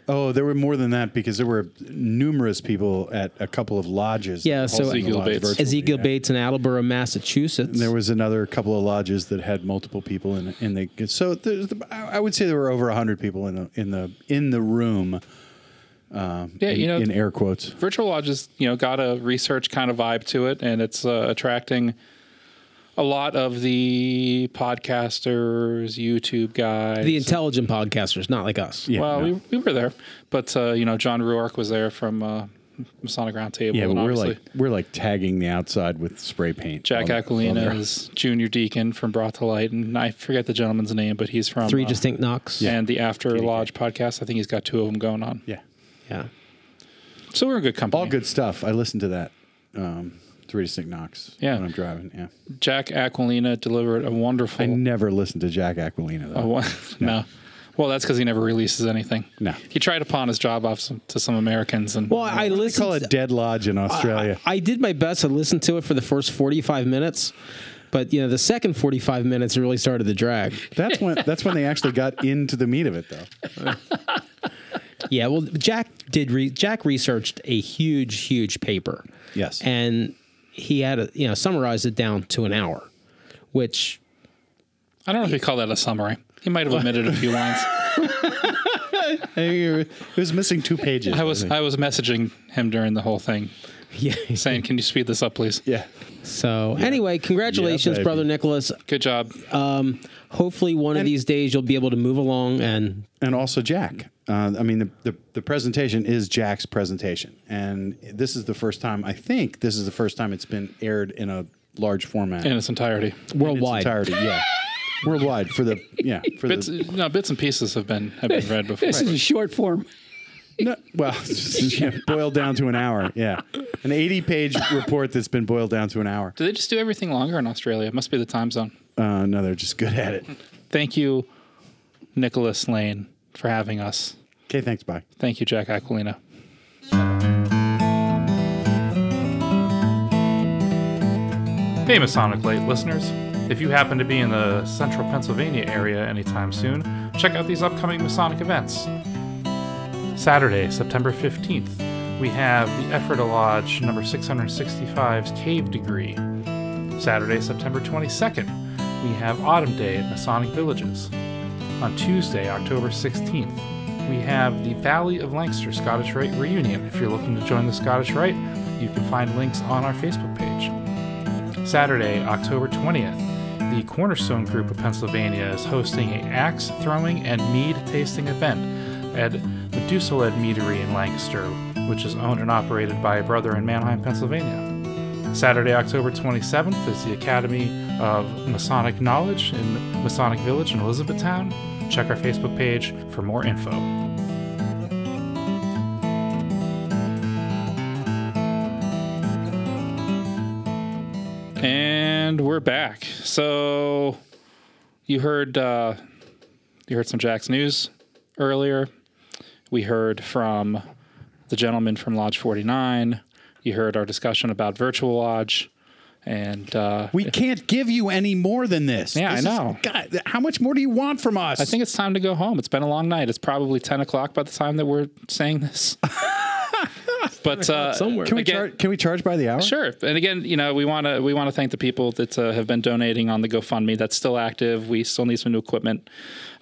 Oh, there were more than that because there were numerous people at a couple of lodges. Yeah, so hosting the lodge virtually, Ezekiel yeah. Bates in Attleboro, Massachusetts. And there was another couple of lodges that had multiple people in in the. So the, I I would say there were over hundred people in the in the in the room. Um, Yeah, in, you know- in air quotes. Virtual Lodge Lodges, you know, got a research kind of vibe to it, and it's uh, attracting a lot of the podcasters, YouTube guys. the intelligent podcasters, not like us. well, we, we were there, but uh, you know, John Ruark was there from uh, Masonic Roundtable. Yeah, but we're like we're like tagging the outside with spray paint. Jack while- while Aquilina is Junior Deacon from Brought to Light, and I forget the gentleman's name, but he's from Three uh, Distinct Knocks. and the After Lodge podcast. I think he's got two of them going on. Yeah, yeah. So we're a good company. All good stuff. I listened to that. Um, Three distinct knocks. Yeah. when I'm driving. Yeah, Jack Aquilina delivered a wonderful. I never listened to Jack Aquilina though. a one- no. Well, that's because he never releases anything. No. He tried to pawn his job off some, to some Americans, and Well, I listened. call it Dead Lodge in Australia. I, I did my best to listen to it for the first 45 minutes, but you know the second 45 minutes really started to drag. That's when that's when they actually got into the meat of it though. Yeah, well, Jack did. Re- Jack researched a huge, huge paper. Yes, and he had to, you know summarized it down to an hour, which I don't know if you call that a summary. He might have omitted a few lines. it was missing two pages. I was I was messaging him during the whole thing. Yeah. saying, "Can you speed this up, please?" Yeah. So anyway, congratulations, baby. brother Nicholas. Good job. Um, hopefully, one of these days you'll be able to move along and and also Jack. Uh, I mean, the, the the presentation is Jack's presentation, and this is the first time. I think this is the first time it's been aired in a large format In its entirety, In its worldwide. entirety, yeah, worldwide for the yeah for bits, the no bits and pieces have been have been read before. This is a short form. no, well yeah, boiled down to an hour. Yeah, an eighty-page report that's been boiled down to an hour. Do they just do everything longer in Australia? It must be the time zone. Uh, no, they're just good at it. Thank you, Nicholas Lane, for having us. Okay, thanks. Bye. Thank you, Jack Aquilina. Hey, Masonic Light listeners. If you happen to be in the central Pennsylvania area anytime soon, check out these upcoming Masonic events. Saturday, September 15th, we have the Ephrata Lodge number 665's Cave Degree. Saturday, September 22nd, we have Autumn Day at Masonic Villages. On Tuesday, October 16th, we have the Valley of Lancaster Scottish Rite Reunion. If you're looking to join the Scottish Rite, you can find links on our Facebook page. Saturday, October 20th, the Cornerstone Group of Pennsylvania is hosting a axe throwing and mead tasting event at the Meduseld Meadery in Lancaster, which is owned and operated by a brother in Manheim, Pennsylvania. Saturday, October 27th is the Academy of Masonic Knowledge in Masonic Village in Elizabethtown. Check our Facebook page for more info. And we're back. So you heard uh, you heard some Jack's news earlier. We heard from the gentleman from Lodge 49. You heard our discussion about Virtual Lodge. And uh, We can't give you any more than this. Yeah, I This is- know. God, how much more do you want from us? I think it's time to go home. It's been a long night. It's probably 10 o'clock by the time that we're saying this. but uh, somewhere. Can we again- charge? Can we charge by the hour? Sure. And again, you know, we want to we want to thank the people that uh, have been donating on the GoFundMe. That's still active. We still need some new equipment.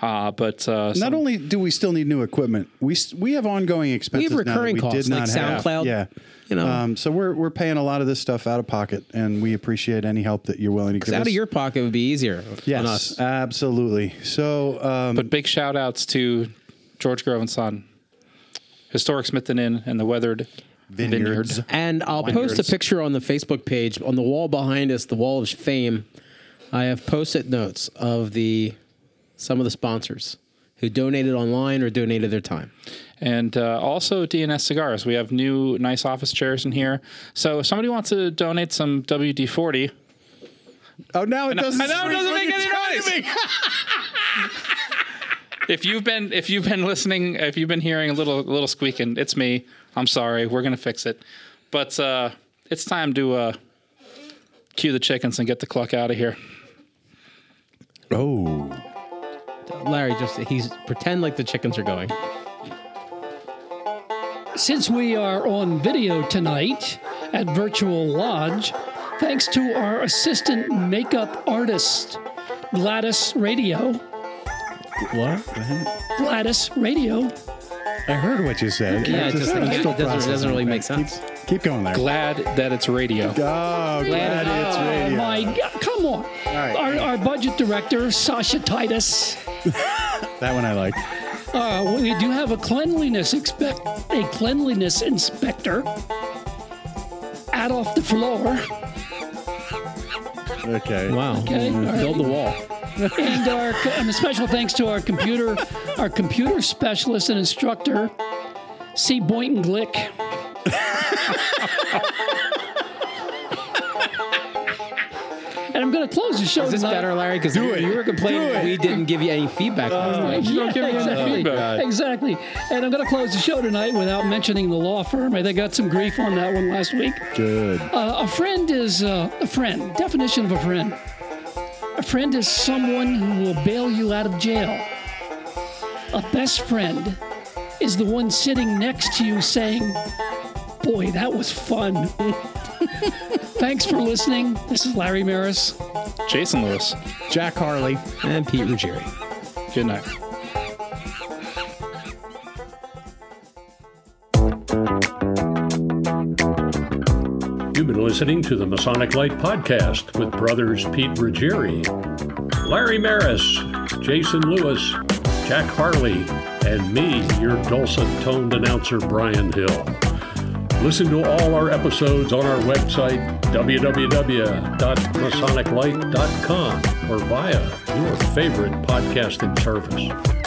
Uh, but uh, Not only do we still need new equipment, we we have ongoing expenses. now that recurring we costs, did not like have. SoundCloud, Yeah, you know. Um, so we're we're paying a lot of this stuff out of pocket, and we appreciate any help that you're willing to give out us. of your pocket would be easier yes, on us. absolutely. So, um, but big shout outs to George Grove and Son, Historic Smithton Inn, and the Weathered Vineyards. Vineyard. And I'll Vineyards. post a picture on the Facebook page on the wall behind us, the wall of fame. I have post-it notes of the some of the sponsors who donated online or donated their time. And uh, also DNS cigars. We have new nice office chairs in here. So if somebody wants to donate some WD forty. Oh, now it doesn't. I it doesn't make any noise. if you've been if you've been listening, if you've been hearing a little a little squeaking, it's me. I'm sorry. We're gonna fix it. But uh, it's time to uh, cue the chickens and get the cluck out of here. Oh, Larry, just he's pretend like the chickens are going. Since we are on video tonight at Virtual Lodge, thanks to our assistant makeup artist, Gladys Radio. what? Gladys Radio. I heard what you said. Yeah, it just- I'm it still doesn't- processing doesn't really make sense. Keep, going there. Glad that it's radio. Oh, glad it's radio. Oh my God! Come on. right. Our, our budget director, Sasha Titus. That one I like. Uh, we do have a cleanliness expect a cleanliness inspector. Adolf the floor. Okay. Wow. Okay, all right. Build the wall. And our and a special thanks to our computer our computer specialist and instructor C. Boynton Glick. and I'm going to close the show Is this tonight. better, Larry? Because you, you were complaining we didn't give you any feedback last night. You don't give me any exactly. feedback. Exactly. And I'm going to close the show tonight without mentioning the law firm. I think I got some grief on that one last week. Good. Uh, a friend is uh, a friend. Definition of a friend. A friend is someone who will bail you out of jail. A best friend is the one sitting next to you saying, Boy, that was fun. Thanks for listening. This is Larry Maris. Jason Lewis. Jack Harley. And Pete Ruggieri. Good night. You've been listening to the Masonic Light Podcast with brothers Pete Ruggieri, Larry Maris, Jason Lewis, Jack Harley, and me, your dulcet toned announcer, Brian Hill. Listen to all our episodes on our website, www.masoniclight.com, or via your favorite podcasting service.